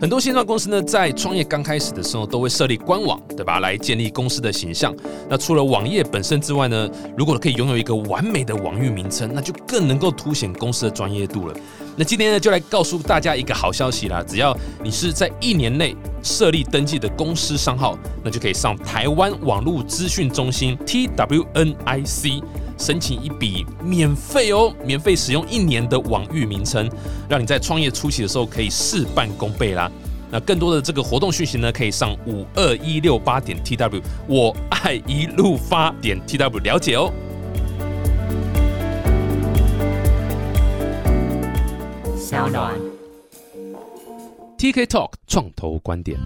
很多线上公司呢，在创业刚开始的时候，都会设立官网，对吧？来建立公司的形象。那除了网页本身之外呢，如果可以拥有一个完美的网域名称，那就更能够凸显公司的专业度了。那今天呢，就来告诉大家一个好消息啦！只要你是在一年内设立登记的公司商号，那就可以上台湾网络资讯中心 （TWNIC） 申请一笔免费哦，免费使用一年的网域名称，让你在创业初期的时候可以事半功倍啦。那更多的这个活动讯息呢，可以上五二一六八点 TW，我爱一路发点 TW 了解哦。小暖 TK Talk 创投观点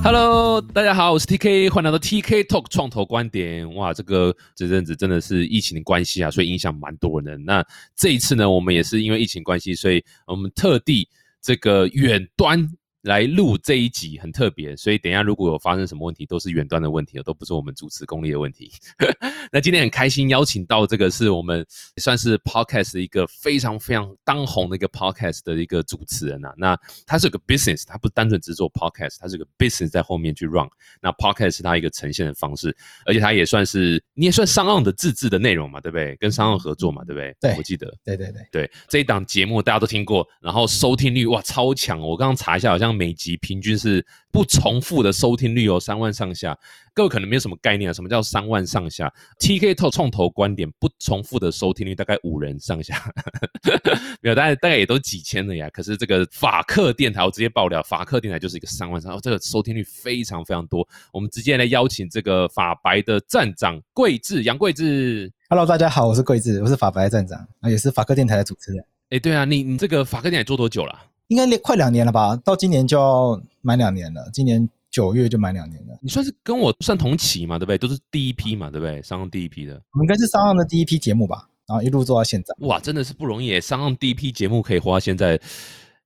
，Hello，大家好，我是 TK，欢迎来到 TK Talk 创投观点。哇，这个这阵子真的是疫情的关系啊，所以影响蛮多人的。那这一次呢，我们也是因为疫情关系，所以我们特地这个远端。来录这一集很特别，所以等一下如果有发生什么问题，都是远端的问题都不是我们主持功力的问题。那今天很开心邀请到这个是我们算是 podcast 的一个非常非常当红的一个 podcast 的一个主持人啊。那他是个 business，他不单纯只做 podcast，他是个 business 在后面去 run。那 podcast 是他一个呈现的方式，而且他也算是你也算商岸的自制的内容嘛，对不对？跟商岸合作嘛，对不对？对，我记得。对对对对，这一档节目大家都听过，然后收听率哇超强，我刚刚查一下，好像。每集平均是不重复的收听率哦，三万上下。各位可能没有什么概念啊，什么叫三万上下？TK 透创投观点不重复的收听率大概五人上下，没有，大概大概也都几千了呀。可是这个法克电台，我直接爆料，法克电台就是一个三万上，这个收听率非常非常多。我们直接来邀请这个法白的站长桂智杨桂智。Hello，大家好，我是桂智，我是法白的站长，啊，也是法克电台的主持人。哎，对啊，你你这个法克电台做多久了？应该快两年了吧？到今年就要满两年了。今年九月就满两年了。你算是跟我算同期嘛，对不对？都是第一批嘛，对不对？商岸第一批的，我们应该是商岸的第一批节目吧？然后一路做到现在。哇，真的是不容易！商岸第一批节目可以活到现在，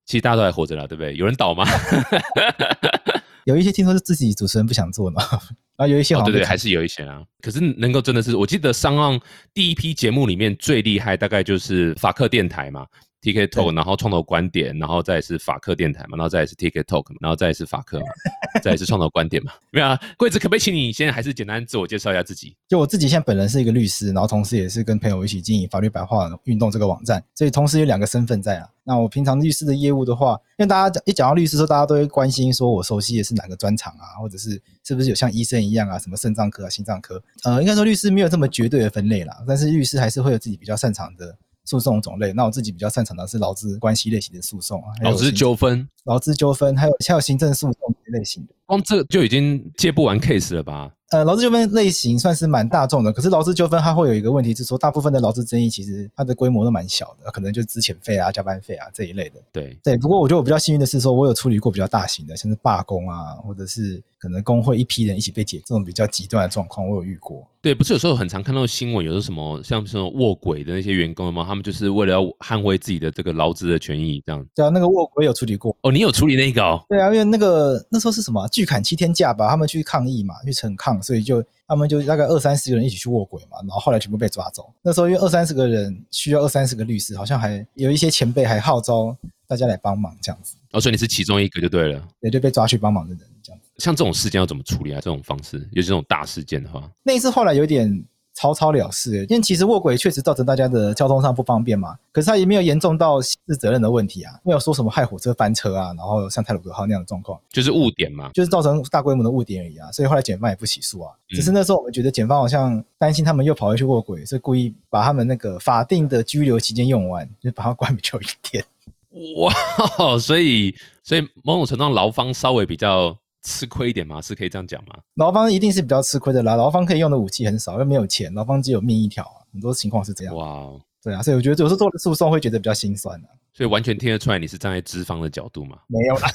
其实大家都还活着了，对不对？有人倒吗？有一些听说是自己主持人不想做嘛，然后有一些对对，还是有一些啊。可是能够真的是，我记得商岸第一批节目里面最厉害，大概就是法克电台嘛。TK Talk，然后创投观点，然后再是法克电台嘛，然后再是 TK Talk，然后再是法克嘛，再是创投观点嘛。没有啊，贵子可不可以请你先还是简单自我介绍一下自己？就我自己现在本人是一个律师，然后同时也是跟朋友一起经营法律白话运动这个网站，所以同时有两个身份在啊。那我平常律师的业务的话，因为大家一讲到律师，说大家都会关心说我熟悉的是哪个专长啊，或者是是不是有像医生一样啊，什么肾脏科啊、心脏科？呃，应该说律师没有这么绝对的分类啦，但是律师还是会有自己比较擅长的。诉讼种类，那我自己比较擅长的是劳资关系类型的诉讼啊，劳资纠纷、劳资纠纷，还有还有行政诉讼类型的，光这就已经接不完 case 了吧？呃，劳资纠纷类型算是蛮大众的，可是劳资纠纷它会有一个问题是说，大部分的劳资争议其实它的规模都蛮小的，可能就资遣费啊、加班费啊这一类的。对对，不过我觉得我比较幸运的是说，我有处理过比较大型的，像是罢工啊，或者是可能工会一批人一起被解这种比较极端的状况，我有遇过。对，不是有时候很常看到新闻，有的什么像什么卧轨的那些员工吗？他们就是为了要捍卫自己的这个劳资的权益，这样。对啊，那个卧轨有处理过。哦，你有处理那个？哦？对啊，因为那个那时候是什么？拒砍七天假吧，他们去抗议嘛，去陈抗，所以就。他们就大概二三十个人一起去卧轨嘛，然后后来全部被抓走。那时候因为二三十个人需要二三十个律师，好像还有一些前辈还号召大家来帮忙这样子。哦，所以你是其中一个就对了，也就被抓去帮忙的人这样子。像这种事件要怎么处理啊？这种方式，尤其这种大事件的话，那一次后来有点。草草了事，因为其实卧轨确实造成大家的交通上不方便嘛，可是它也没有严重到刑事责任的问题啊，没有说什么害火车翻车啊，然后像泰鲁格号那样的状况，就是误点嘛，就是造成大规模的误点而已啊，所以后来检方也不起诉啊，只是那时候我们觉得检方好像担心他们又跑回去卧轨，所以故意把他们那个法定的拘留期间用完，就把它关比较一点。哇，所以所以某种程度上劳方稍微比较。吃亏一点吗？是可以这样讲吗？劳方一定是比较吃亏的啦。劳方可以用的武器很少，又没有钱，劳方只有命一条，很多情况是这样。哇，对啊，所以我觉得有时候做诉讼会觉得比较心酸的。所以完全听得出来你是站在资方的角度嘛？没有啦，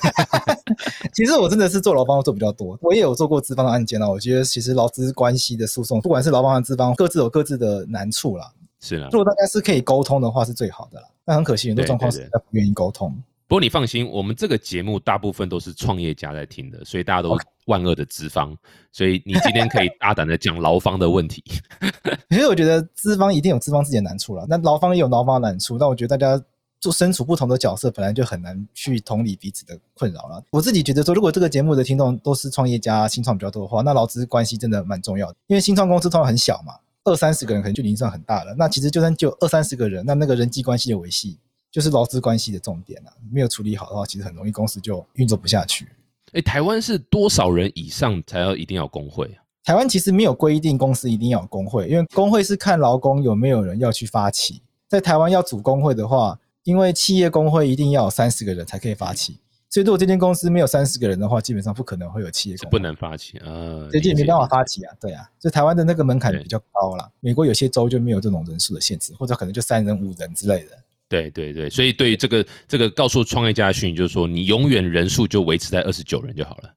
其实我真的是做劳方做比较多，我也有做过资方的案件啦。我觉得其实劳资关系的诉讼，不管是劳方和资方，各自有各自的难处啦。是啦，如果大家是可以沟通的话，是最好的啦。但很可惜，很多状况是不愿意沟通。不过你放心，我们这个节目大部分都是创业家在听的，所以大家都万恶的资方，所以你今天可以大胆的讲劳方的问题。其实我觉得资方一定有资方自己的难处了，那劳方也有劳方的难处。但我觉得大家做身处不同的角色，本来就很难去同理彼此的困扰了。我自己觉得说，如果这个节目的听众都是创业家、新创比较多的话，那劳资关系真的蛮重要的，因为新创公司通常很小嘛，二三十个人可能就已经算很大了。那其实就算就二三十个人，那那个人际关系的维系。就是劳资关系的重点啊，没有处理好的话，其实很容易公司就运作不下去。哎，台湾是多少人以上才要一定要工会啊？台湾其实没有规定公司一定要有工会，因为工会是看劳工有没有人要去发起。在台湾要组工会的话，因为企业工会一定要有三十个人才可以发起，所以如果这间公司没有三十个人的话，基本上不可能会有企业工会，不能发起啊，这就没办法发起啊。对啊，就台湾的那个门槛比较高啦。美国有些州就没有这种人数的限制，或者可能就三人、五人之类的。对对对，所以对于这个这个告诉创业家的讯息就是说，你永远人数就维持在二十九人就好了，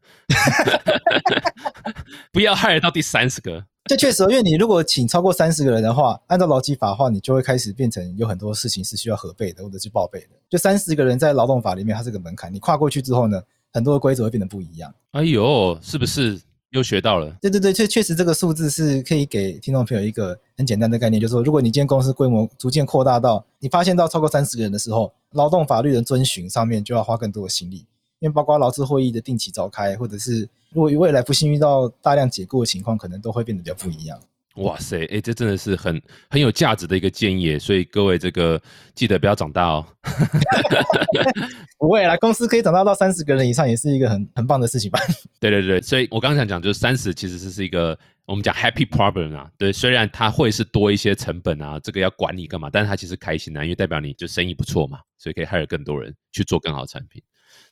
不要害到第三十个。这确实，因为你如果请超过三十个人的话，按照劳基法的话，你就会开始变成有很多事情是需要核备的或者是报备的。就三十个人在劳动法里面，它是个门槛，你跨过去之后呢，很多的规则会变得不一样。哎呦，是不是？又学到了，对对对，确确实这个数字是可以给听众朋友一个很简单的概念，就是说，如果你今天公司规模逐渐扩大到你发现到超过三十个人的时候，劳动法律的遵循上面就要花更多的心力，因为包括劳资会议的定期召开，或者是如果未来不幸遇到大量解雇的情况，可能都会变得比较不一样。哇塞，哎，这真的是很很有价值的一个建议，所以各位这个记得不要长大哦。不会啦，公司可以长大到三十个人以上，也是一个很很棒的事情吧？对对对，所以我刚刚想讲，就是三十其实是是一个我们讲 happy problem 啊。对，虽然它会是多一些成本啊，这个要管理干嘛，但是它其实开心啊，因为代表你就生意不错嘛，所以可以 hire 更多人去做更好的产品。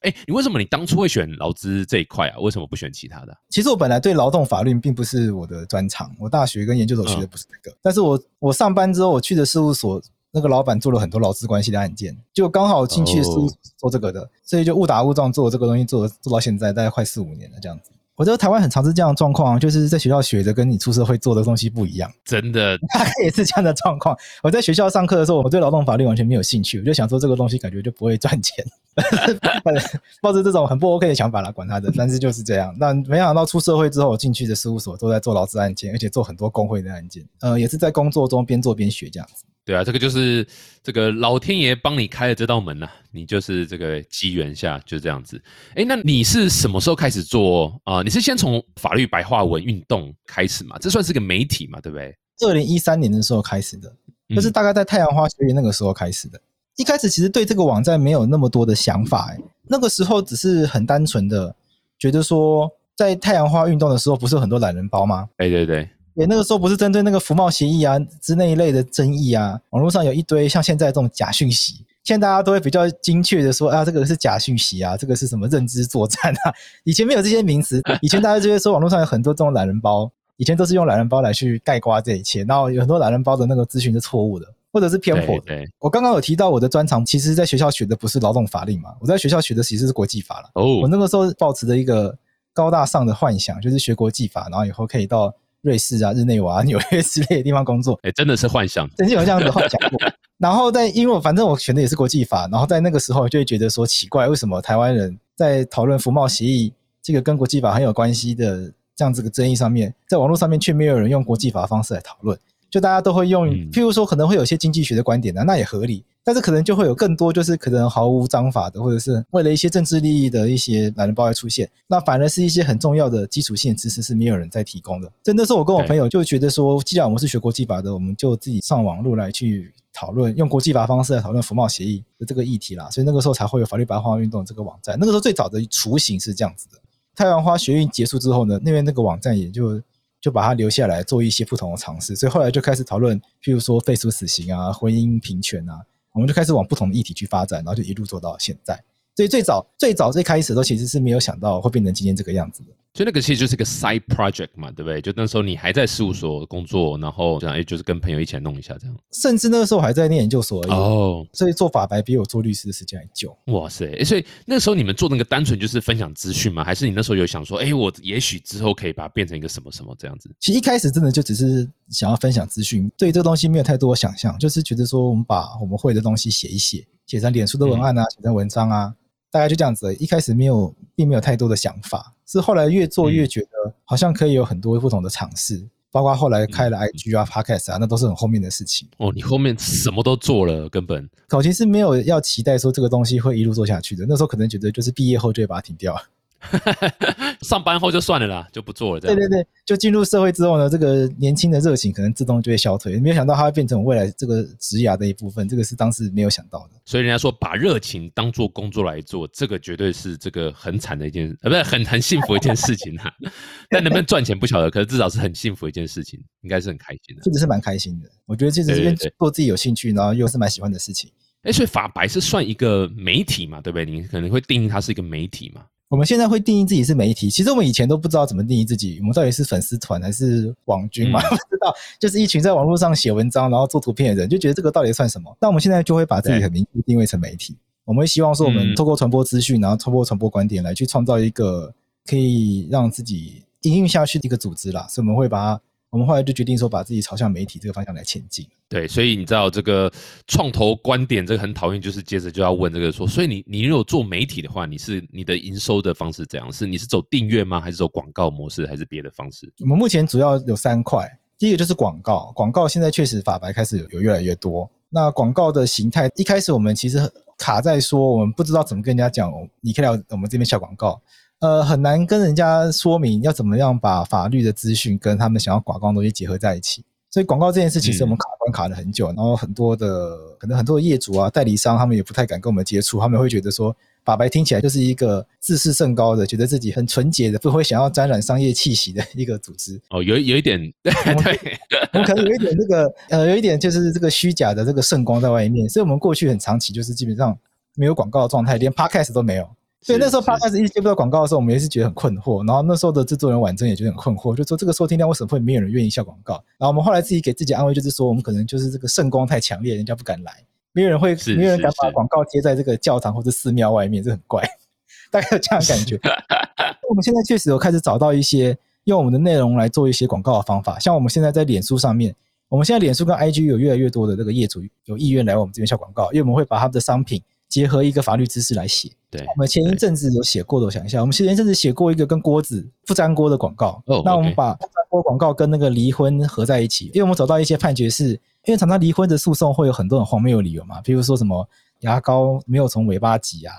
哎，你为什么你当初会选劳资这一块啊？为什么不选其他的？其实我本来对劳动法律并不是我的专长，我大学跟研究所学的不是这个。但是我我上班之后，我去的事务所，那个老板做了很多劳资关系的案件，就刚好进去的事务所做这个的，所以就误打误撞做这个东西，做做到现在大概快四五年了这样子。我觉得台湾很常是这样的状况，就是在学校学的跟你出社会做的东西不一样。真的，大概也是这样的状况。我在学校上课的时候，我对劳动法律完全没有兴趣，我就想说这个东西感觉就不会赚钱，抱着这种很不 OK 的想法来管他的。但是就是这样。那没想到出社会之后，进去的事务所都在做劳资案件，而且做很多工会的案件。呃，也是在工作中边做边学这样子。对啊，这个就是这个老天爷帮你开了这道门呐，你就是这个机缘下就这样子。哎，那你是什么时候开始做啊？你是先从法律白话文运动开始嘛？这算是个媒体嘛，对不对？二零一三年的时候开始的，就是大概在太阳花学院那个时候开始的。一开始其实对这个网站没有那么多的想法，哎，那个时候只是很单纯的觉得说，在太阳花运动的时候，不是有很多懒人包吗？对对对。也那个时候不是针对那个服贸协议啊之那一类的争议啊，网络上有一堆像现在这种假讯息，现在大家都会比较精确的说啊，这个是假讯息啊，这个是什么认知作战啊？以前没有这些名词，以前大家就会说网络上有很多这种懒人包，以前都是用懒人包来去盖刮这一切，然后有很多懒人包的那个资讯是错误的，或者是偏颇的。我刚刚有提到我的专长，其实在学校学的不是劳动法令嘛，我在学校学的其实是国际法了。哦，我那个时候抱持的一个高大上的幻想，就是学国际法，然后以后可以到。瑞士啊、日内瓦、纽约之类的地方工作，哎，真的是幻想，曾经有这样子幻想过。然后在，因为我反正我选的也是国际法，然后在那个时候就会觉得说奇怪，为什么台湾人在讨论服贸协议这个跟国际法很有关系的这样子个争议上面，在网络上面却没有人用国际法的方式来讨论，就大家都会用，譬如说可能会有些经济学的观点呢，那也合理。但是可能就会有更多，就是可能毫无章法的，或者是为了一些政治利益的一些懒人包会出现。那反而是一些很重要的基础性知识是没有人在提供的。真的是我跟我朋友就觉得说，既然我们是学国际法的，我们就自己上网络来去讨论，用国际法方式来讨论服贸协议的这个议题啦。所以那个时候才会有法律白话运动这个网站。那个时候最早的雏形是这样子的。太阳花学运结束之后呢，那边那个网站也就就把它留下来做一些不同的尝试。所以后来就开始讨论，譬如说废除死刑啊，婚姻平权啊。我们就开始往不同的议题去发展，然后就一路做到现在。所以最早最早最开始的时候，其实是没有想到会变成今天这个样子的。所以那个其实就是个 side project 嘛，对不对？就那时候你还在事务所工作，然后这样哎，就是跟朋友一起来弄一下这样。甚至那个时候还在念研究所而已哦。所以做法白比我做律师的时间还久。哇塞！所以那时候你们做那个单纯就是分享资讯吗？还是你那时候有想说，哎，我也许之后可以把它变成一个什么什么这样子？其实一开始真的就只是想要分享资讯，对这个东西没有太多想象，就是觉得说我们把我们会的东西写一写，写成脸书的文案啊，写成文章啊，大概就这样子。一开始没有，并没有太多的想法，是后来越做越觉得好像可以有很多不同的尝试，包括后来开了 IG 啊、Podcast 啊，那都是很后面的事情。哦，你后面什么都做了，根本考其实没有要期待说这个东西会一路做下去的。那时候可能觉得就是毕业后就会把它停掉。上班后就算了啦，就不做了。对对对，就进入社会之后呢，这个年轻的热情可能自动就会消退。没有想到它会变成未来这个职涯的一部分，这个是当时没有想到的。所以人家说把热情当做工作来做，这个绝对是这个很惨的一件，呃，不是很很幸福一件事情哈。但能不能赚钱不晓得，可是至少是很幸福一件事情，应该是很开心的。这个是蛮开心的，我觉得这是因为做自己有兴趣，然后又是蛮喜欢的事情。哎，所以法白是算一个媒体嘛，对不对？你可能会定义它是一个媒体嘛。我们现在会定义自己是媒体，其实我们以前都不知道怎么定义自己，我们到底是粉丝团还是网军嘛？不知道，就是一群在网络上写文章然后做图片的人，就觉得这个到底算什么？那我们现在就会把自己很明确定位成媒体，我们会希望说，我们透过传播资讯，然后透过传播观点来去创造一个可以让自己营运下去的一个组织啦，所以我们会把它。我们后来就决定说，把自己朝向媒体这个方向来前进。对，所以你知道这个创投观点，这个很讨厌，就是接着就要问这个说，所以你你如果做媒体的话，你是你的营收的方式怎样？是你是走订阅吗？还是走广告模式？还是别的方式？我们目前主要有三块，第一个就是广告，广告现在确实法白开始有越来越多。那广告的形态，一开始我们其实卡在说，我们不知道怎么跟人家讲，你可以来我们这边下广告。呃，很难跟人家说明要怎么样把法律的资讯跟他们想要广告的东西结合在一起。所以广告这件事，其实我们卡关卡了很久，然后很多的可能很多的业主啊、代理商，他们也不太敢跟我们接触，他们会觉得说法白听起来就是一个自视甚高的，觉得自己很纯洁的，不会想要沾染商业气息的一个组织。哦，有有一点，对，我们可能有一点这个呃，有一点就是这个虚假的这个圣光在外面。所以我们过去很长期就是基本上没有广告的状态，连 podcast 都没有。所以那时候刚开始一接不到广告的时候，我们也是觉得很困惑。然后那时候的制作人婉珍也觉得很困惑，就说这个收听量为什么会没有人愿意下广告？然后我们后来自己给自己安慰，就是说我们可能就是这个圣光太强烈，人家不敢来，没有人会，没有人敢把广告贴在这个教堂或者寺庙外面，这很怪，大概有这样感觉。我们现在确实有开始找到一些用我们的内容来做一些广告的方法，像我们现在在脸书上面，我们现在脸书跟 IG 有越来越多的这个业主有意愿来我们这边下广告，因为我们会把他们的商品。结合一个法律知识来写。对，我们前一阵子有写过的，我想一下，我们前一阵子写过一个跟锅子不粘锅的广告。哦，那我们把不粘锅广告跟那个离婚合在一起，因为我们找到一些判决是，因为常常离婚的诉讼会有很多很荒谬的理由嘛，比如说什么牙膏没有从尾巴挤啊。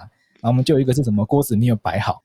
然后我们就有一个是什么锅子没有摆好，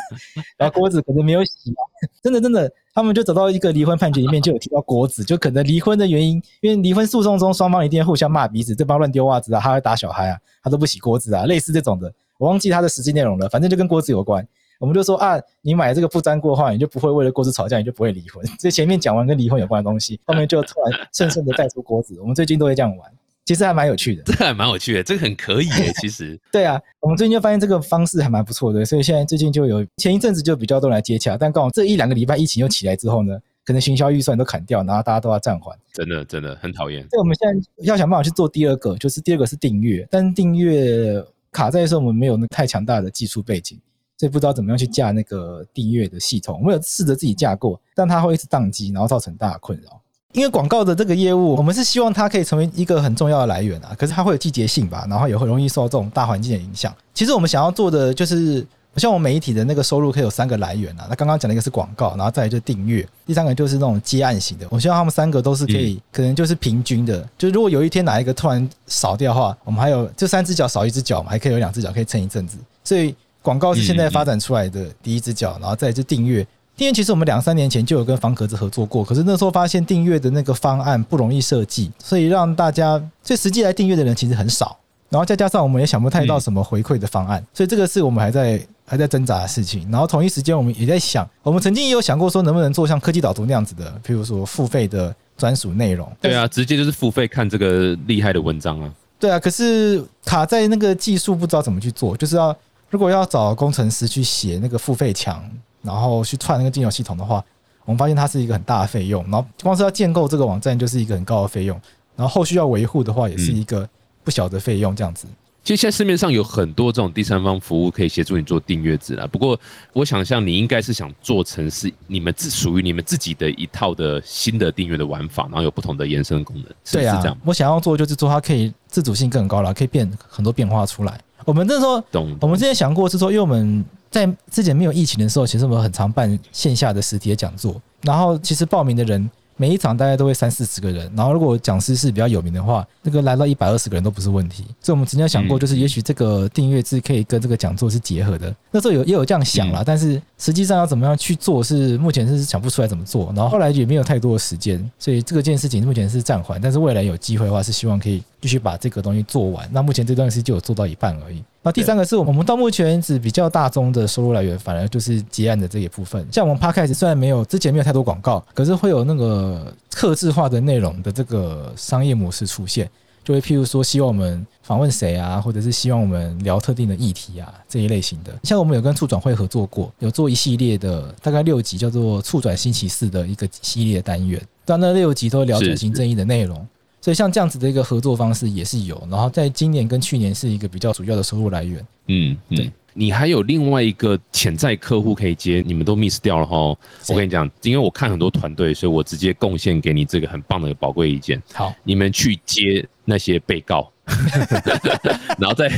然后锅子可能没有洗，真的真的，他们就走到一个离婚判决里面就有提到锅子，就可能离婚的原因，因为离婚诉讼中双方一定会互相骂彼此，这帮乱丢袜子啊，他会打小孩啊，他都不洗锅子啊，类似这种的，我忘记他的实际内容了，反正就跟锅子有关。我们就说啊，你买这个不粘锅的话，你就不会为了锅子吵架，你就不会离婚。这前面讲完跟离婚有关的东西，后面就突然顺顺的带出锅子。我们最近都会这样玩。其实还蛮有趣的，这还蛮有趣的，这个很可以诶。其实，对啊，我们最近就发现这个方式还蛮不错的，所以现在最近就有前一阵子就比较多人来接洽，但刚好这一两个礼拜疫情又起来之后呢，可能行销预算都砍掉，然后大家都要暂缓。真的，真的很讨厌。所以我们现在要想办法去做第二个，就是第二个是订阅，但订阅卡在的时候，我们没有那太强大的技术背景，所以不知道怎么样去架那个订阅的系统。我们有试着自己架过，但它会一直宕机，然后造成大的困扰。因为广告的这个业务，我们是希望它可以成为一个很重要的来源啊。可是它会有季节性吧，然后也会容易受这种大环境的影响。其实我们想要做的就是，像我们媒体的那个收入可以有三个来源啊。那刚刚讲的一个是广告，然后再来就订阅，第三个就是那种接案型的。我希望他们三个都是可以，可能就是平均的。就如果有一天哪一个突然少掉的话，我们还有就三只脚少一只脚嘛，还可以有两只脚可以撑一阵子。所以广告是现在发展出来的第一只脚，然后再就订阅。订阅其实我们两三年前就有跟方格子合作过，可是那时候发现订阅的那个方案不容易设计，所以让大家最实际来订阅的人其实很少。然后再加上我们也想不太到什么回馈的方案，所以这个是我们还在还在挣扎的事情。然后同一时间我们也在想，我们曾经也有想过说能不能做像科技导读那样子的，譬如说付费的专属内容。对啊，直接就是付费看这个厉害的文章啊。对啊，可是卡在那个技术不知道怎么去做，就是要如果要找工程师去写那个付费墙。然后去串那个金融系统的话，我们发现它是一个很大的费用。然后光是要建构这个网站就是一个很高的费用，然后后续要维护的话也是一个不小的费用。这样子，其实现在市面上有很多这种第三方服务可以协助你做订阅制啊。不过我想象你应该是想做成是你们自属于你们自己的一套的新的订阅的玩法，然后有不同的延伸功能。对啊，这样我想要做就是做它可以。自主性更高了，可以变很多变化出来。我们那时候，懂我们之前想过是说，因为我们在之前没有疫情的时候，其实我们很常办线下的实体的讲座，然后其实报名的人每一场大概都会三四十个人，然后如果讲师是比较有名的话，那个来到一百二十个人都不是问题。所以我们曾经想过，嗯就是也许这个订阅制可以跟这个讲座是结合的。那时候有也有这样想啦，但是实际上要怎么样去做，是目前是想不出来怎么做。然后后来也没有太多的时间，所以这个件事情目前是暂缓。但是未来有机会的话，是希望可以必须把这个东西做完。那目前这段时间就有做到一半而已。那第三个是我们到目前为止比较大宗的收入来源，反而就是结案的这一部分。像我们 Podcast 虽然没有之前没有太多广告，可是会有那个克制化的内容的这个商业模式出现，就会譬如说希望我们访问谁啊，或者是希望我们聊特定的议题啊这一类型的。像我们有跟促转会合作过，有做一系列的大概六集叫做“促转星期四”的一个系列单元，但那六集都聊转型正义的内容。所以像这样子的一个合作方式也是有，然后在今年跟去年是一个比较主要的收入来源。嗯，嗯对。你还有另外一个潜在客户可以接，你们都 miss 掉了哈。我跟你讲，因为我看很多团队，所以我直接贡献给你这个很棒的宝贵意见。好，你们去接那些被告，然后在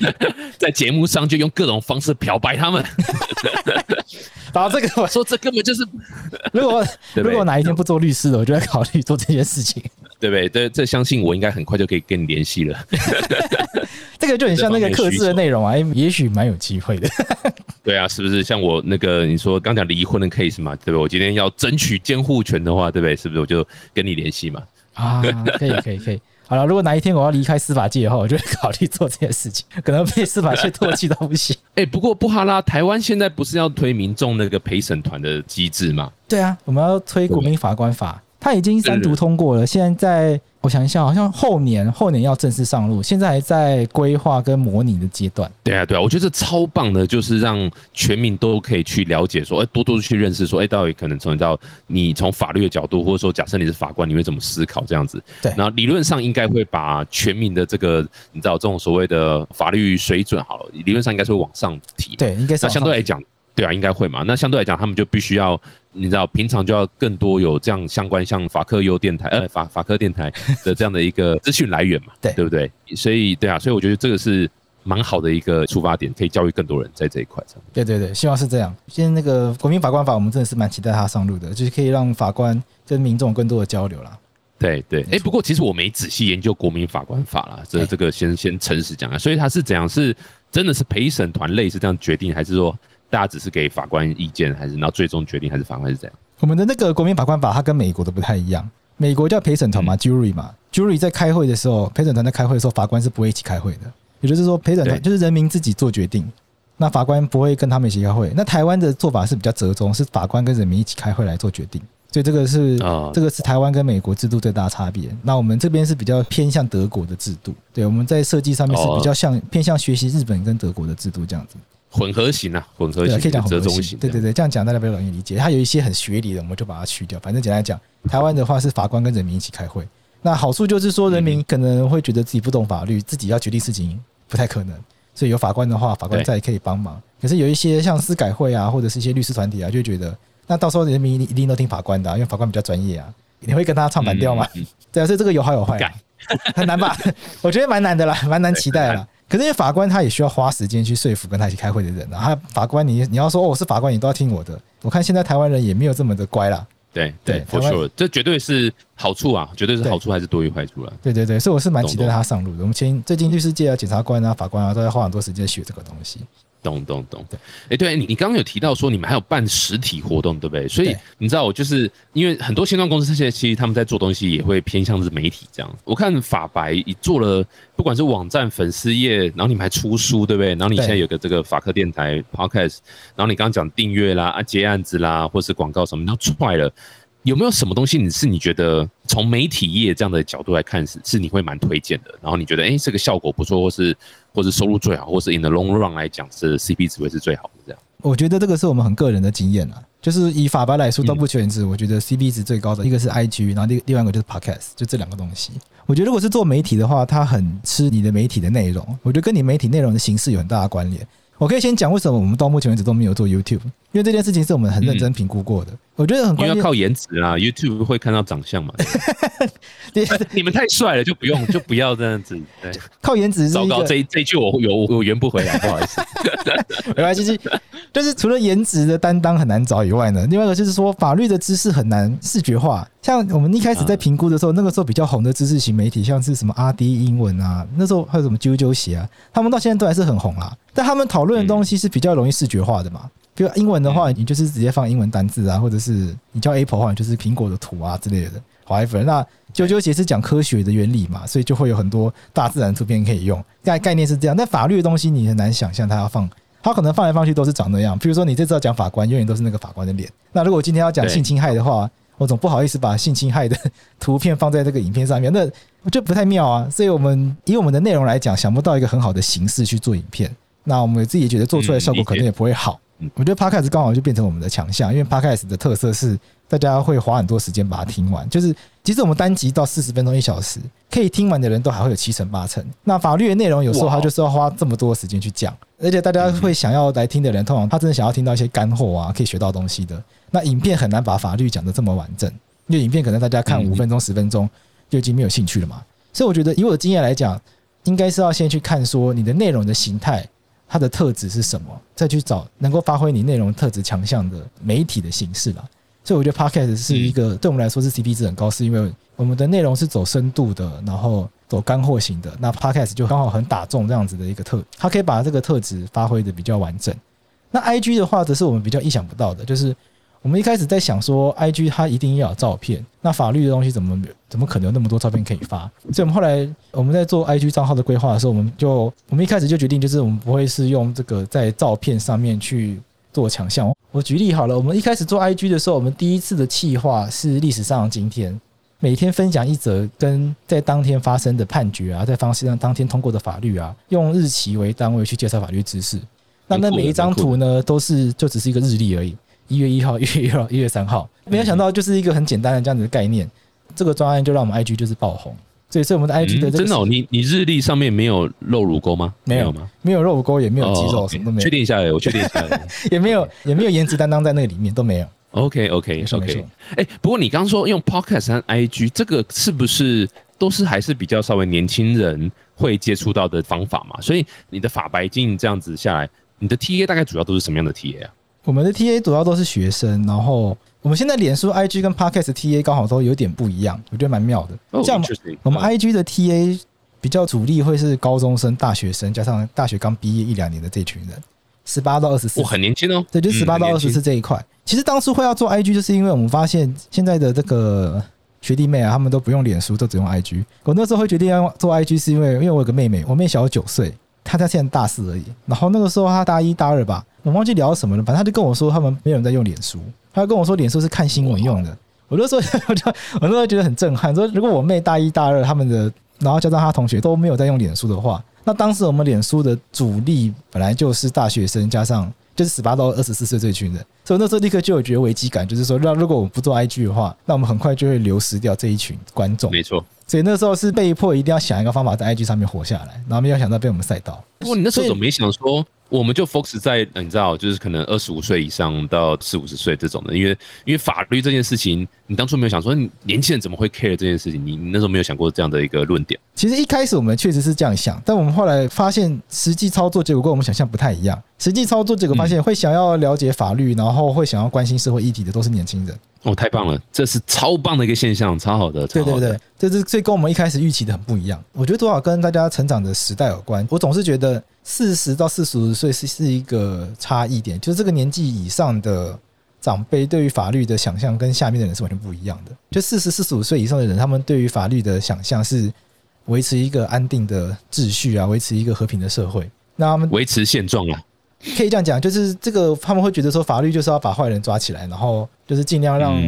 在节目上就用各种方式漂白他们，然后这个我说这根本就是如果如果哪一天不做律师了，我就在考虑做这件事情。对不对？这这相信我应该很快就可以跟你联系了。这个就很像那个克制的内容啊，也许蛮有机会的。对啊，是不是像我那个你说刚讲离婚的 case 嘛，对不对？我今天要争取监护权的话，对不对？是不是我就跟你联系嘛？啊，可以可以可以。好了，如果哪一天我要离开司法界的话，我就会考虑做这件事情，可能被司法界唾弃到不行。哎、不过布哈拉台湾现在不是要推民众那个陪审团的机制吗？对啊，我们要推国民法官法，他已经三读通过了，现在在我想一下，好像后年后年要正式上路，现在还在规划跟模拟的阶段。对啊，对啊，我觉得这超棒的，就是让全民都可以去了解，说，哎，多多去认识，说，哎，到底可能从到你从法律的角度，或者说假设你是法官，你会怎么思考这样子？对然后理论上应该会把全民的这个，你知道这种所谓的法律水准，好了，理论上应该是会往上提。，对，应该是那相对来讲，对啊，应该会嘛。那相对来讲，他们就必须要，你知道，平常就要更多有这样相关，像法科优电台，呃，法法科电台 的这样的一个资讯来源嘛，对对不对？所以，对啊，所以我觉得这个是蛮好的一个出发点，可以教育更多人在这一块上。对对对，希望是这样。现在那个国民法官法，我们真的是蛮期待他上路的，就是可以让法官跟民众更多的交流啦。对对，哎、不过其实我没仔细研究国民法官法啦，这哎这个先先诚实讲啊，所以他是怎样？是真的是陪审团类是这样决定，还是说大家只是给法官意见，还是然后最终决定，还是法官是怎样？我们的那个国民法官法，它跟美国的不太一样。美国叫陪审团嘛、嗯 j u r y 嘛，jury 在开会的时候，陪审团在开会的时候，法官是不会一起开会的。也就是说，陪审团就是人民自己做决定，那法官不会跟他们一起开会。那台湾的做法是比较折中，是法官跟人民一起开会来做决定。所以这个是、啊这个是台湾跟美国制度最大的差别。那我们这边是比较偏向德国的制度，对，我们在设计上面是比较像、偏向学习日本跟德国的制度这样子。混合型啊，混合型可以讲混合型折中型，对对对，这样讲大家比较容易理解。它有一些很学理的，我们就把它去掉。反正简单讲，台湾的话是法官跟人民一起开会。那好处就是说，人民可能会觉得自己不懂法律，自己要决定事情不太可能，所以有法官的话，法官对在可以帮忙。可是有一些像司改会啊，或者是一些律师团体啊，就会觉得那到时候人民一定都听法官的啊、因为法官比较专业啊。你会跟他唱反调吗？嗯嗯对啊，所以这个有好有坏啊，很难吧？我觉得蛮难的啦，蛮难期待的啦。可是因为法官他也需要花时间去说服跟他一起开会的人啊，他法官你你要说哦我是法官，你都要听我的。我看现在台湾人也没有这么的乖啦。对对湾 sure，这绝对是好处啊，绝对是好处，还是多于坏处了。对对对，所以我是蛮期待他上路的。我们前最近律师界啊、检察官啊、法官啊，都在花很多时间学这个东西。懂懂懂，哎，对你你刚刚有提到说你们还有办实体活动，对不对？所以你知道，我就是因为很多新创公司现在其实他们在做东西也会偏向是媒体这样。我看法白你做了，不管是网站、粉丝页，然后你们还出书，对不对？然后你现在有个这个法科电台 podcast，然后你刚刚讲订阅啦、啊接案子啦，或是广告什么，你都踹了。有没有什么东西你是你觉得从媒体业这样的角度来看是是你会蛮推荐的？然后你觉得哎、诶这个效果不错，或是或是收入最好，或是 in the long run 来讲是 CP 值会是最好的这样。我觉得这个是我们很个人的经验啊，就是以法白来说，到目前为止，我觉得 CP 值最高的一个是 IG，然后另另外一个就是 Podcast，就这两个东西。我觉得如果是做媒体的话，它很吃你的媒体的内容，我觉得跟你媒体内容的形式有很大的关联。我可以先讲为什么我们到目前为止都没有做 YouTube，因为这件事情是我们很认真评估过的。我觉得很因为关键。要靠颜值啊，YouTube 会看到长相嘛。你 你们太帅了，就不用就不要这样子。对，靠颜值是糟糕，这一这一句我有我圆不回来，不好意思。没关系，就是就是除了颜值的担当很难找以外呢，另外一个就是说法律的知识很难视觉化。像我们一开始在评估的时候，那个时候比较红的知识型媒体，像是什么阿迪英文啊，那时候还有什么啾啾鞋啊，他们到现在都还是很红啦。但他们讨论的东西是比较容易视觉化的嘛。比如英文的话，你就是直接放英文单字啊，或者是你叫 Apple 的话，就是苹果的图啊之类的。however，那啾啾鞋是讲科学的原理嘛，所以就会有很多大自然图片可以用。概概念是这样，但法律的东西你很难想象它要放，它可能放来放去都是长那样。比如说你这次要讲法官，永远都是那个法官的脸。那如果今天要讲性侵害的话，我总不好意思把性侵害的图片放在这个影片上面，那我觉得不太妙啊。所以我们以我们的内容来讲，想不到一个很好的形式去做影片。那我们自己也觉得做出来的效果可能也不会好。嗯我觉得 podcast 刚好就变成我们的强项，因为 podcast 的特色是大家会花很多时间把它听完，就是其实我们单集到四十分钟一小时，可以听完的人都还会有七成八成。那法律的内容有时候哇它就是要花这么多时间去讲，而且大家会想要来听的人，通常他真的想要听到一些干货啊，可以学到东西的。那影片很难把法律讲的这么完整，因为影片可能大家看嗯五分钟、十分钟就已经没有兴趣了嘛。所以我觉得以我的经验来讲，应该是要先去看说你的内容的形态。它的特质是什么，再去找能够发挥你内容特质强项的媒体的形式啦。所以我觉得 podcast 是一个、对我们来说是 CP 值很高，是因为我们的内容是走深度的，然后走干货型的。那 podcast 就刚好很打中这样子的一个特，它可以把这个特质发挥的比较完整。那 IG 的话，则是我们比较意想不到的，就是我们一开始在想说，IG 它一定要有照片，那法律的东西怎么怎么可能有那么多照片可以发？所以我们后来我们在做 IG 账号的规划的时候，我们就我们一开始就决定，就是我们不会是用这个在照片上面去做强项。我举例好了，我们一开始做 IG 的时候，我们第一次的企划是历史上的今天。每天分享一则跟在当天发生的判决啊，在方式上当天通过的法律啊，用日期为单位去介绍法律知识。那那每一张图呢，都是就只是一个日历而已。一月一号、一月一号、一月三号，没有想到就是一个很简单的这样子的概念。这个专案就让我们 IG 就是爆红，所以所以我们的 IG 的这个嗯真的、哦，你你日历上面没有露乳沟吗？没有吗？没有肉沟，也没有肌肉，哦什么都没有，确定一下来，我 确定一下来。也没有也没有颜值担当在那个里面都没有。OK OK 没错。哎，不过你刚刚说用 Podcast 和 IG，这个是不是都是还是比较稍微年轻人会接触到的方法嘛？所以你的法白镜这样子下来，你的 TA 大概主要都是什么样的 TA 啊？我们的 TA 主要都是学生，然后我们现在脸书、IG 跟 Podcast TA 刚好都有点不一样，我觉得蛮妙的。哦像我们 interesting 我们嗯 IG 的 TA 比较主力会是高中生、大学生，加上大学刚毕业一两年的这群人，十八到二十四我，。很年轻哦。对，就十八到二十四这一块。其实当初会要做 IG，就是因为我们发现现在的这个学弟妹啊，他们都不用脸书，都只用 IG。我那时候会决定要做 IG，是因为因为我有个妹妹，我妹小我九岁，他在现在大四而已。然后那个时候他大一大二吧，我忘记聊什么了，反正他就跟我说他们没有人在用脸书，他就跟我说脸书是看新闻用的。我那时候我就我那时候觉得很震撼，说如果我妹大一大二他们的，然后加上他同学都没有在用脸书的话，那当时我们脸书的主力本来就是大学生，加上就是十八到二十四岁这群人，所以那时候立刻就有觉得危机感，就是说，那如果我们不做 IG 的话，那我们很快就会流失掉这一群观众。没错。所以那时候是被迫一定要想一个方法在 IG 上面活下来，然后没有想到被我们赛到。不过你那时候怎么没想说，我们就 focus 在呃你知道，就是可能二十五岁以上到四五十岁这种的，因为因为法律这件事情，你当初没有想说，你年轻人怎么会 care 这件事情？你你那时候没有想过这样的一个论点。其实一开始我们确实是这样想，但我们后来发现实际操作结果跟我们想象不太一样。实际操作结果发现会想要了解法律，然后会想要关心社会议题的都是年轻人。哦，太棒了，这是超棒的一个现象，超好的，超好的对对对，这是这跟我们一开始预期的很不一样。我觉得多少跟大家成长的时代有关。我总是觉得四十到四十五岁是是一个差异点，就是这个年纪以上的长辈对于法律的想象跟下面的人是完全不一样的。就四十四十五岁以上的人，他们对于法律的想象是维持一个安定的秩序啊，维持一个和平的社会。那他们维持现状啊。可以这样讲，就是这个他们会觉得说法律就是要把坏人抓起来，然后就是尽量让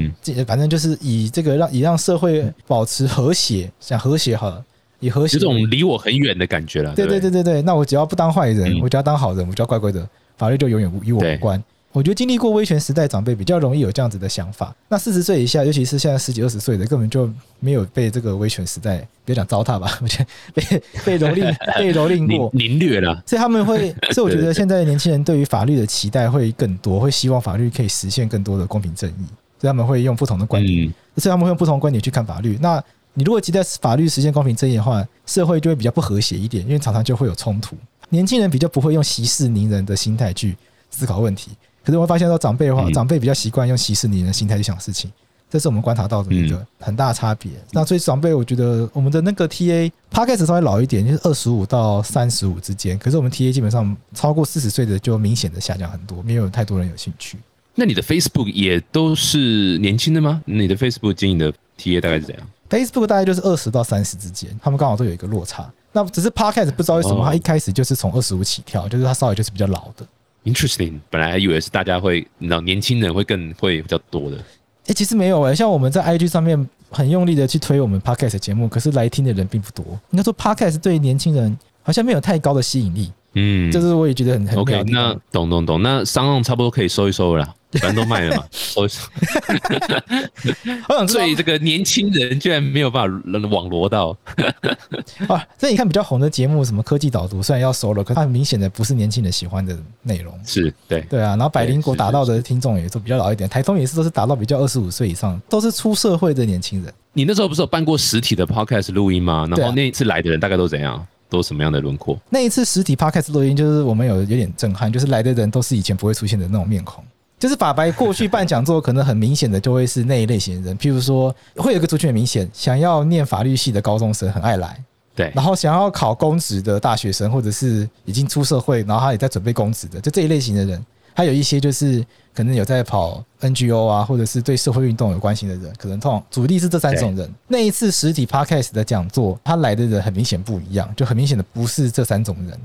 反正就是以这个让以让社会保持和谐，想和谐好了，以和谐有种离我很远的感觉了。对对对对对对，那我只要不当坏人，嗯我只要当好人，我只要乖乖的，法律就永远与我无关。我觉得经历过威权时代，长辈比较容易有这样子的想法。那四十岁以下，尤其是现在十几二十岁的，根本就没有被这个威权时代，别讲糟蹋吧，我觉得被被蹂躏 被蹂躏过。凌虐了。所以他们会，所以我觉得现在的年轻人对于法律的期待会更多，会希望法律可以实现更多的公平正义。所以他们会用不同的观点，嗯所以他们会用不同的观点去看法律。那你如果期待法律实现公平正义的话，社会就会比较不和谐一点，因为常常就会有冲突。年轻人比较不会用息事宁人的心态去思考问题，可是我会发现到长辈的话，嗯长辈比较习惯用息事宁人的心态去想事情，这是我们观察到的一个很大的差别。那所以长辈，我觉得我们的那个 TA p a c k a g e 稍微老一点，就是二十五到三十五之间，可是我们 TA 基本上超过四十岁的就明显的下降很多，没有太多人有兴趣。那你的 Facebook 也都是年轻的吗？你的 Facebook 经营的 TA 大概是怎样？Facebook 大概就是二十到三十之间，他们刚好都有一个落差。那只是 Podcast 不知道为什么，哦它一开始就是从二十五起跳，就是它稍微就是比较老的。Interesting，本来还以为是大家会，你知道年轻人会更会比较多的。哎、其实没有诶、像我们在 IG 上面很用力的去推我们 Podcast 的节目，可是来听的人并不多。应该说 Podcast 对年轻人好像没有太高的吸引力，嗯，这是我也觉得很很 OK，那懂懂懂，那商用差不多可以收一收了啦，反正都卖了嘛。我想 所以这个年轻人居然没有办法网罗到，啊，所以你看比较红的节目，什么科技导读，虽然要收了，可它很明显的不是年轻人喜欢的内容。是对，对啊，然后百灵果打到的听众也都比较老一点，台通也是都是打到比较二十五岁以上，都是出社会的年轻人。你那时候不是有办过实体的 Podcast 录音吗？然后那一次来的人大概都怎样？都什么样的轮廓？那一次实体 podcast 录音，就是我们有有点震撼，就是来的人都是以前不会出现的那种面孔。就是法白过去办讲座，可能很明显的就会是那一类型的人，譬如说，会有一个族群很明显，想要念法律系的高中生很爱来，对，然后想要考公职的大学生，或者是已经出社会，然后他也在准备公职的，就这一类型的人。还有一些就是可能有在跑 NGO 啊，或者是对社会运动有关心的人，可能通常主力是这三种人。那一次实体 podcast 的讲座，他来的人很明显不一样，就很明显的不是这三种人。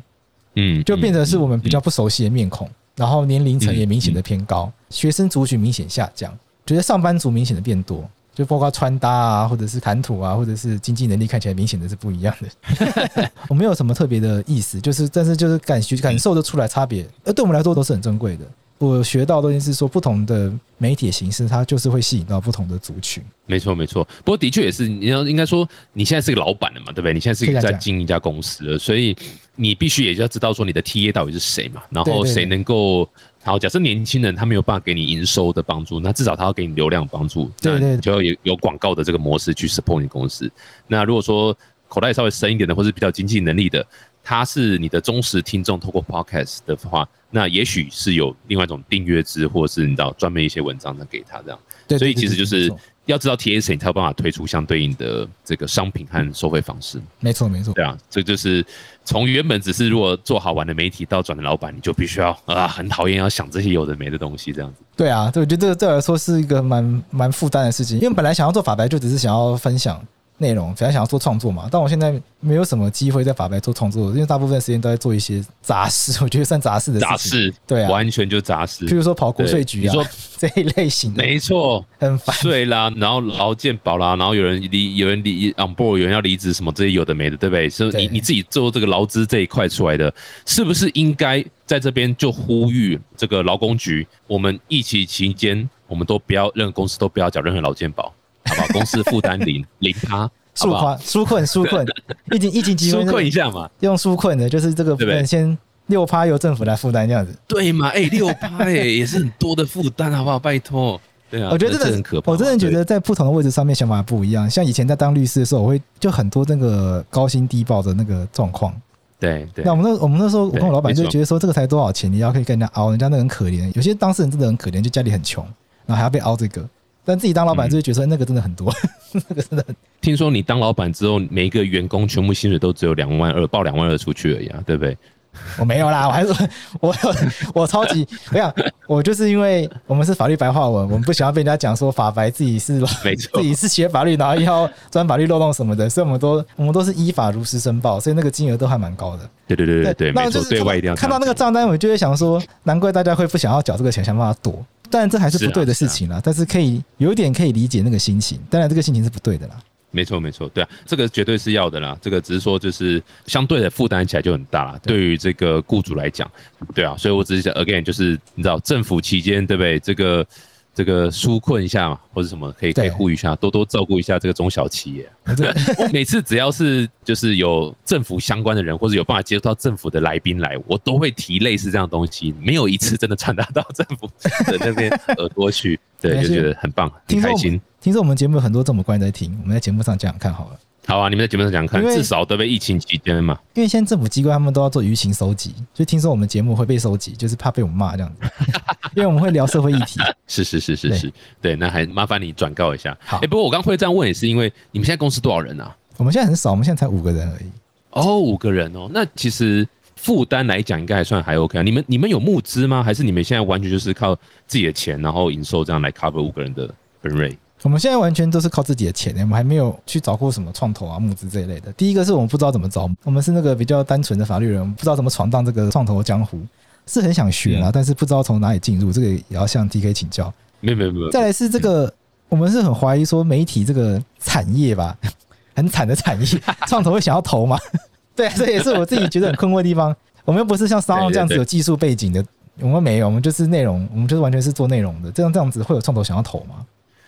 嗯，就变成是我们比较嗯不熟悉的面孔，然后年龄层也明显的偏高，学生族群明显下降，觉得上班族明显的变多，就包括穿搭啊，或者是谈吐啊，或者是经济能力看起来明显的是不一样的。我没有什么特别的意思，就是但是就是感觉感受得出来差别，呃，对我们来说都是很珍贵的。我学到的是说，不同的媒体形式，它就是会吸引到不同的族群。没错没错，不过的确也是，你要应该说你现在是个老板了嘛，对不对？你现在是在经营一家公司了，所以你必须也要知道说你的 TA 到底是谁嘛，然后谁能够。好，假设年轻人他没有办法给你营收的帮助，那至少他要给你流量帮助，对对那就要有有广告的这个模式去 support 你公司。那如果说口袋稍微深一点的，或是比较经济能力的，他是你的忠实听众，透过 podcast 的话，那也许是有另外一种订阅制，或者是你知道专门一些文章的给他这样。对，所以其实就是要知道 TA 是谁，你才有办法推出相对应的这个商品和收费方式。没错没错，对啊，这就是从原本只是如果做好玩的媒体，到转的老板，你就必须要啊很讨厌要想这些有的没的东西这样子。对啊，对，我觉得这个对我来说是一个蛮蛮负担的事情，因为本来想要做法白，就只是想要分享内容，本来想要做创作嘛。但我现在没有什么机会在法白做创作，因为大部分时间都在做一些杂事，我觉得算杂事的。杂事，对啊完全就杂事。譬如说跑国税局啊，说 这一类型的，没错，很烦。税啦，然后劳健保啦，然后有人离有人离 on board，有人要离职，什么这些有的没的，对不对？所以你你自己做这个劳资这一块出来的，是不是应该在这边就呼吁这个劳工局，我们疫情期间，我们都不要任何公司都不要缴任何劳健保，好不好？公司负担零 零趴，好纾不好？宽、纾困、纾困，疫情疫情期间纾困一下嘛，用纾困的，就是这个部分先六趴由政府来负担这样子。对嘛？哎、六趴哎，也是很多的负担，好不好？拜托，对啊，我觉得真的很可怕。我真的觉得在不同的位置上面想法不一样。像以前在当律师的时候，我会就很多那个高薪低报的那个状况。对对那我们那我们那时候，我跟我老板就觉得说，这个才多少钱，你要可以跟人家凹，人家那很可怜。有些当事人真的很可怜，就家里很穷，然后还要被凹这个。但自己当老板嗯就会觉得那个真的很多，那个真的很听说你当老板之后，每一个员工全部薪水都只有两万二，报两万二出去而已啊，对不对？我没有啦，我还是 我我超级我想我就是因为我们是法律白话文，我们不想要被人家讲说法白自己是没错自己是学法律，然后要钻法律漏洞什么的，所以我们都我们都是依法如实申报，所以那个金额都还蛮高的。对对对对对，没错，那就是看到对外一定要看到那个账单，我就会想说，难怪大家会不想要缴这个钱，想办法躲。当然这还是不对的事情啦，但是可以有一点可以理解那个心情。当然这个心情是不对的啦。没错没错，对啊，这个绝对是要的啦。这个只是说就是相对的负担起来就很大啦，对于这个雇主来讲，对啊，所以我只是想 again 就是你知道政府期间对不对？这个这个纾困一下嘛，或者什么可以可以呼吁一下，多多照顾一下这个中小企业。每次只要是就是有政府相关的人，或者有办法接触到政府的来宾来，我都会提类似这样的东西，没有一次真的传达到政府 的那边耳朵去，对，就觉得很棒，很开心。听说我们节目有很多政府官员在听，我们在节目上讲讲看好了。好啊，你们在节目上讲讲看至少都被疫情期间嘛，因为现在政府机关他们都要做舆情收集，就听说我们节目会被收集，就是怕被我们骂这样子，因为我们会聊社会议题。是是是是是，对，那还麻烦你转告一下。好哎，不过我刚会这样问，也是因为你们现在公司多少人啊？我们现在很少，我们现在才五个人而已。哦，五个人哦，那其实负担来讲应该还算还 OK 啊。你们你们有募资吗？还是你们现在完全就是靠自己的钱，然后营收这样来 cover 五个人的分瑞？我们现在完全都是靠自己的钱，我们还没有去找过什么创投啊、募资这一类的。第一个是我们不知道怎么找，我们是那个比较单纯的法律人，我们不知道怎么闯荡这个创投江湖，是很想学啊，嗯但是不知道从哪里进入，这个也要向 TK 请教。没有没有没有，再来是这个，我们是很怀疑说媒体这个产业吧，很惨的产业，创投会想要投吗？对，这也是我自己觉得很困惑的地方。我们又不是像商对对浪这样子有技术背景的，我们没有，我们就是内容，我们就是完全是做内容的。这样这样子会有创投想要投吗？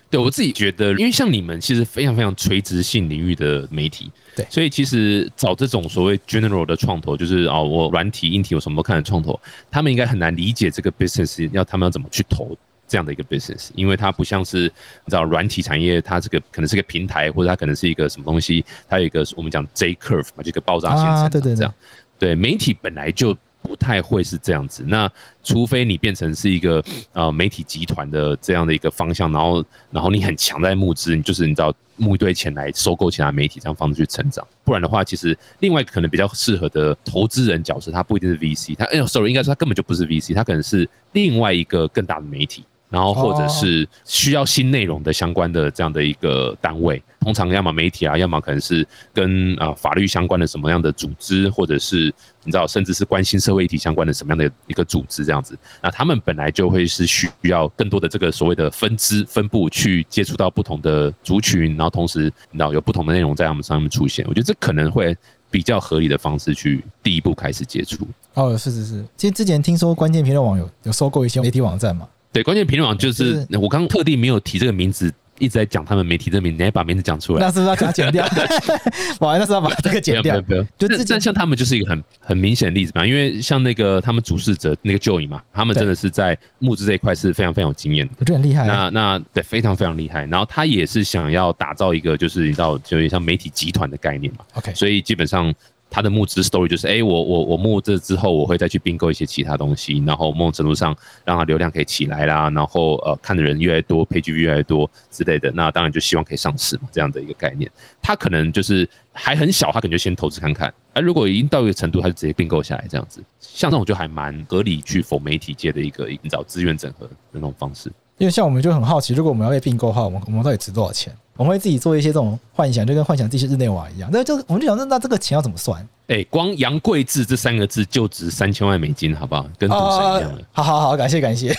对我自己觉得，因为像你们其实非常非常垂直性领域的媒体，对。所以其实找这种所谓 general 的创投，就是哦，我软体、硬体有什么都看的创投，他们应该很难理解这个 business 要他们要怎么去投这样的一个 business，因为它不像是你知道软体产业，它这个可能是个平台，或者它可能是一个什么东西，它有一个我们讲 J curve 嘛，就一个爆炸性成长啊对对对。这样。对，媒体本来就不太会是这样子。那除非你变成是一个呃媒体集团的这样的一个方向，然后然后你很强在募资，你就是你知道募一堆钱来收购其他媒体这样方式去成长。不然的话，其实另外可能比较适合的投资人角色，他不一定是 VC，他哎呦，sorry，应该说他根本就不是 VC，他可能是另外一个更大的媒体。然后或者是需要新内容的相关的这样的一个单位，通常要么媒体啊，要么可能是跟啊、呃法律相关的什么样的组织，或者是你知道，甚至是关心社会议题相关的什么样的一个组织这样子。那他们本来就会是需要更多的这个所谓的分支分布去接触到不同的族群，然后同时你知道有不同的内容在他们上面出现。我觉得这可能会比较合理的方式去第一步开始接触。哦，是是是，其实之前听说关键评论网有有收购一些媒体网站嘛，对，关键评论网就是就我刚刚特地没有提这个名字，一直在讲他们没提这个名字，你还把名字讲出来那。是不是要剪掉？哇，那是要把这个剪掉不要。就但像他们就是一个很很明显的例子嘛，因为像那个他们主事者那个 Joey 嘛，他们真的是在募资这一块是非常非常有经验的。我觉得很厉害。那那对非常非常厉害，然后他也是想要打造一个就是你知道就有点像媒体集团的概念嘛，OK，所以基本上他的募资 story 就是，哎、我我我募这之后，我会再去并购一些其他东西，然后某种程度上让它流量可以起来啦，然后呃看的人越来越多，配剧越来越多之类的，那当然就希望可以上市嘛，这样的一个概念。他可能就是还很小，他可能就先投资看看，而、如果已经到一个程度，他就直接并购下来这样子。像这种就还蛮合理去否媒体界的一个找资源整合的那种方式。因为像我们就很好奇，如果我们要被并购的话，我们我们到底值多少钱？我们会自己做一些这种幻想，就跟幻想这些日内瓦一样。那就我们就想，那那这个钱要怎么算？哎、光杨贵志这三个字就值三千万美金，好不好？跟赌神一样的。好好好，感谢感谢。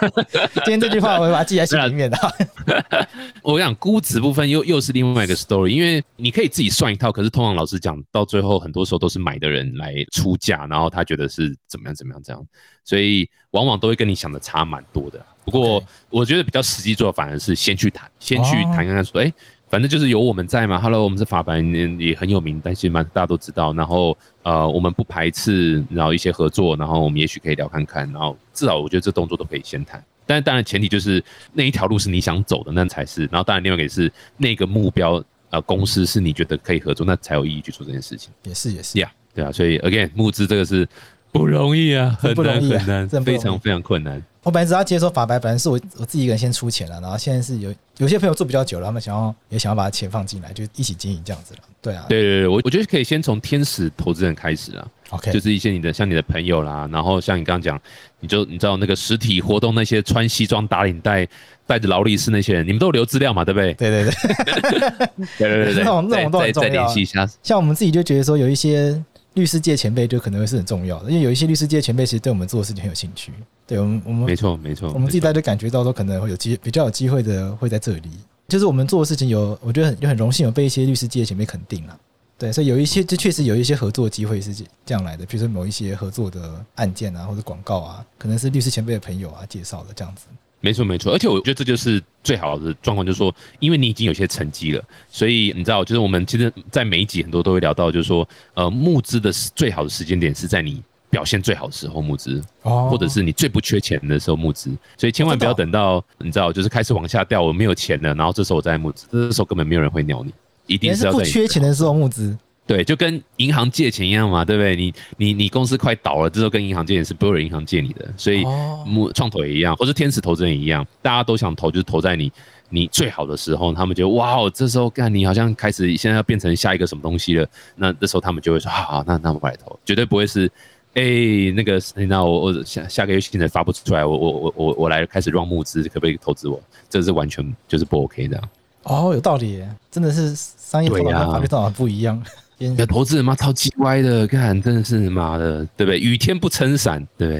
今天这句话我会把它记在心里面的。我想估值部分又又是另外一个 story，因为你可以自己算一套，可是通常老师讲到最后，很多时候都是买的人来出价，然后他觉得是怎么样怎么样这样，所以往往都会跟你想的差蛮多的。不过我觉得比较实际做，反而是先去谈，先去哦谈看看说，哎、反正就是有我们在嘛，Hello，我们是法白也很有名，但是蛮大家都知道。然后呃，我们不排斥，然后一些合作，然后我们也许可以聊看看。然后至少我觉得这动作都可以先谈。但是当然前提就是那一条路是你想走的，那才是。然后当然另外一个是那个目标呃公司是你觉得可以合作，那才有意义去做这件事情。也是也是。Yeah，对啊，所以 again 募资这个是不容易啊，很难很难，非常非常困难。我本来只要接受法白，本来是我我自己一个人先出钱了，然后现在是有有些朋友做比较久了，他们想要也想要把钱放进来，就一起经营这样子了。对啊，对对对，我我觉得可以先从天使投资人开始啊。，OK，就是一些你的像你的朋友啦，然后像你刚刚讲，你就你知道那个实体活动那些穿西装打领带、带着劳力士那些人，你们都有留资料嘛，对不对？对对对，对对对对，那 种那种都重要联系一下。像我们自己就觉得说，有一些律师界前辈就可能会是很重要的，因为有一些律师界前辈其实对我们做的事情很有兴趣。对我们我们没错没错，我们自己大家就感觉到说可能会有机比较有机会的会在这里，就是我们做的事情有，我觉得很就很荣幸有被一些律师界前辈肯定了。对，所以有一些就确实有一些合作机会是这样来的，比如说某一些合作的案件啊，或者广告啊，可能是律师前辈的朋友啊介绍的这样子。没错没错，而且我觉得这就是最好的状况，就是说，因为你已经有些成绩了，所以你知道，就是我们其实，在每一集很多都会聊到，就是说，呃，募资的最好的时间点是在你表现最好的时候募资，哦或者是你最不缺钱的时候募资，所以千万不要等到你知道，就是开始往下掉，我没有钱了，然后这时候我再募资，这时候根本没有人会鸟你，一定是要在你缺钱的时候募资。对，就跟银行借钱一样嘛，对不对？你你你公司快倒了，这时候跟银行借钱是不会有银行借你的，所以哦募创投也一样，或是天使投资人也一样，大家都想投，就是投在你你最好的时候，他们觉得哇哦，这时候干你好像开始现在要变成下一个什么东西了，那这时候他们就会说好好，那那我们来投，绝对不会是。哎、那个，那我我下下个月薪水发不出来，我我我我我来开始让募资，可不可以投资我？这是完全就是不 OK 的啊。哦，有道理，真的是商业头脑对呀跟法律头脑不一样。天你的投资人妈超鸡歪的，看真的是妈的，对不对？雨天不撑伞，对不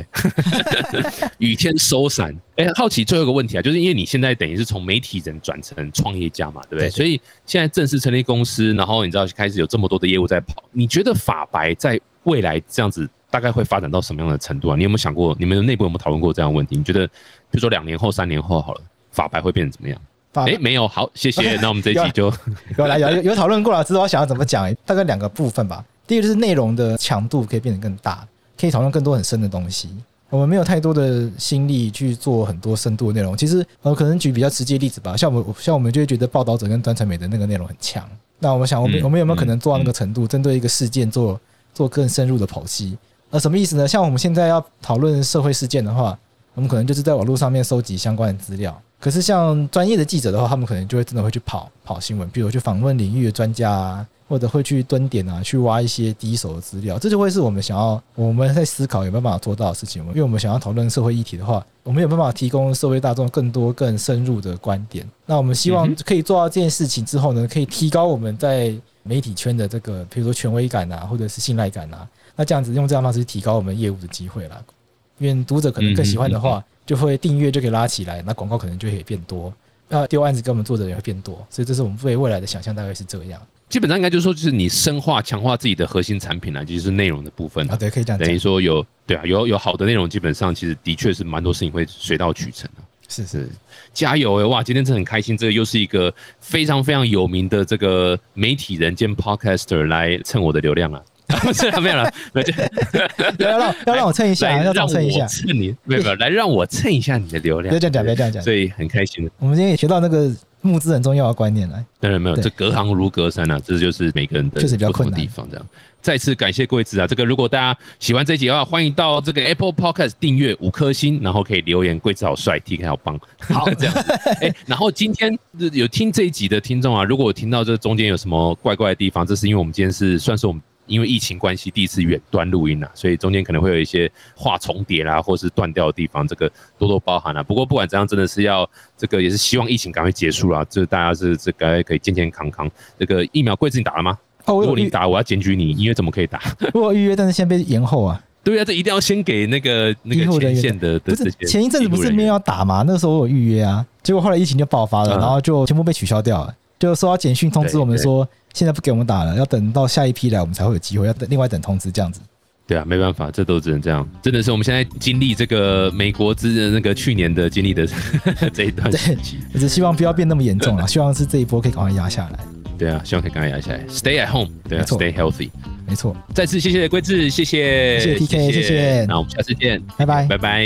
对？雨天收伞。哎、好奇最后一个问题啊，就是因为你现在等于是从媒体人转成创业家嘛，对不对所以现在正式成立公司，然后你知道开始有这么多的业务在跑，你觉得法白在未来这样子大概会发展到什么样的程度啊？你有没有想过，你们内部有没有讨论过这样的问题？你觉得，比如说两年后、三年后好了，法白会变成怎么样？法哎、没有，好，谢谢。那我们这一期就有来有有有讨论过了，知道我想要怎么讲，大概两个部分吧。第一个就是内容的强度可以变得更大，可以讨论更多很深的东西。我们没有太多的心力去做很多深度的内容。其实呃，可能举比较直接例子吧，像我们像我们就会觉得报道者跟端传媒的那个内容很强。那我们想，我们嗯我们有没有可能做到那个程度，针对一个事件做做更深入的剖析？呃，什么意思呢？像我们现在要讨论社会事件的话，我们可能就是在网络上面收集相关的资料。可是像专业的记者的话，他们可能就会真的会去跑跑新闻，比如去访问领域的专家啊，或者会去蹲点啊，去挖一些第一手的资料。这就会是我们想要我们在思考有没有办法做到的事情。因为我们想要讨论社会议题的话，我们有办法提供社会大众更多更深入的观点。那我们希望嗯可以做到这件事情之后呢，可以提高我们在媒体圈的这个，比如说权威感啊，或者是信赖感啊。那这样子用这样方式提高我们业务的机会啦。因为读者可能更喜欢的话，就会订阅就可以拉起来，那广告可能就可以变多，那丢案子给我们做的人会变多，所以这是我们对未来的想象，大概是这样基本上应该就是说，就是你深化、强化自己的核心产品啊，就是内容的部分啊。对，可以这样等于，说有对啊，有有好的内容，基本上其实的确是蛮多事情会水到渠成的。是是，是，加油哎、哇！今天真的很开心，这个又是一个非常非常有名的这个媒体人兼 podcaster 来蹭我的流量啊。不是啊，没有了，要让要让我蹭一下，要让我蹭一下我，蹭你，没有没有，来让我蹭一下你的流量。别这样讲，别这样讲。所以很开心的。我们今天也学到那个募资很重要的观念来，当然没有，对这隔行如隔山啊，这就是每个人的确实比较困难地方。这样，再次感谢贵子啊，这个如果大家喜欢这一集的话，欢迎到这个 Apple Podcast 订阅五颗星，然后可以留言贵子好帅，T K 好棒，好这样子。哎、然后今天有听这一集的听众啊，如果我听到这中间有什么怪怪的地方，这是因为我们今天是算是我们。因为疫情关系，第一次远端录音啊，所以中间可能会有一些话重叠啦，或是断掉的地方，这个多多包涵啊。不过不管怎样，真的是要这个也是希望疫情赶快结束啦，这大家是这个可以健健康康。这个疫苗贵子你打了吗？哦，我有预如果你打，我要检举你，因为怎么可以打？我有预约，但是现在被延后啊。对啊，这一定要先给那个那个前线的不前一阵子不是没有要打吗？那个时候我有预约啊，结果后来疫情就爆发了，嗯然后就全部被取消掉了。就收到简讯通知我们说，现在不给我们打了，要等到下一批来我们才会有机会，要等另外等通知这样子。对啊，没办法，这都只能这样。真的是我们现在经历这个美国之那个去年的经历的这一段时期。我只希望不要变那么严重了，希望是这一波可以赶快压下来。对啊，希望可以赶快压下来，Stay at home，对啊，Stay healthy。没错，再次谢谢桂智，谢谢，谢谢 TK 谢谢那我们下次见，拜拜。拜拜。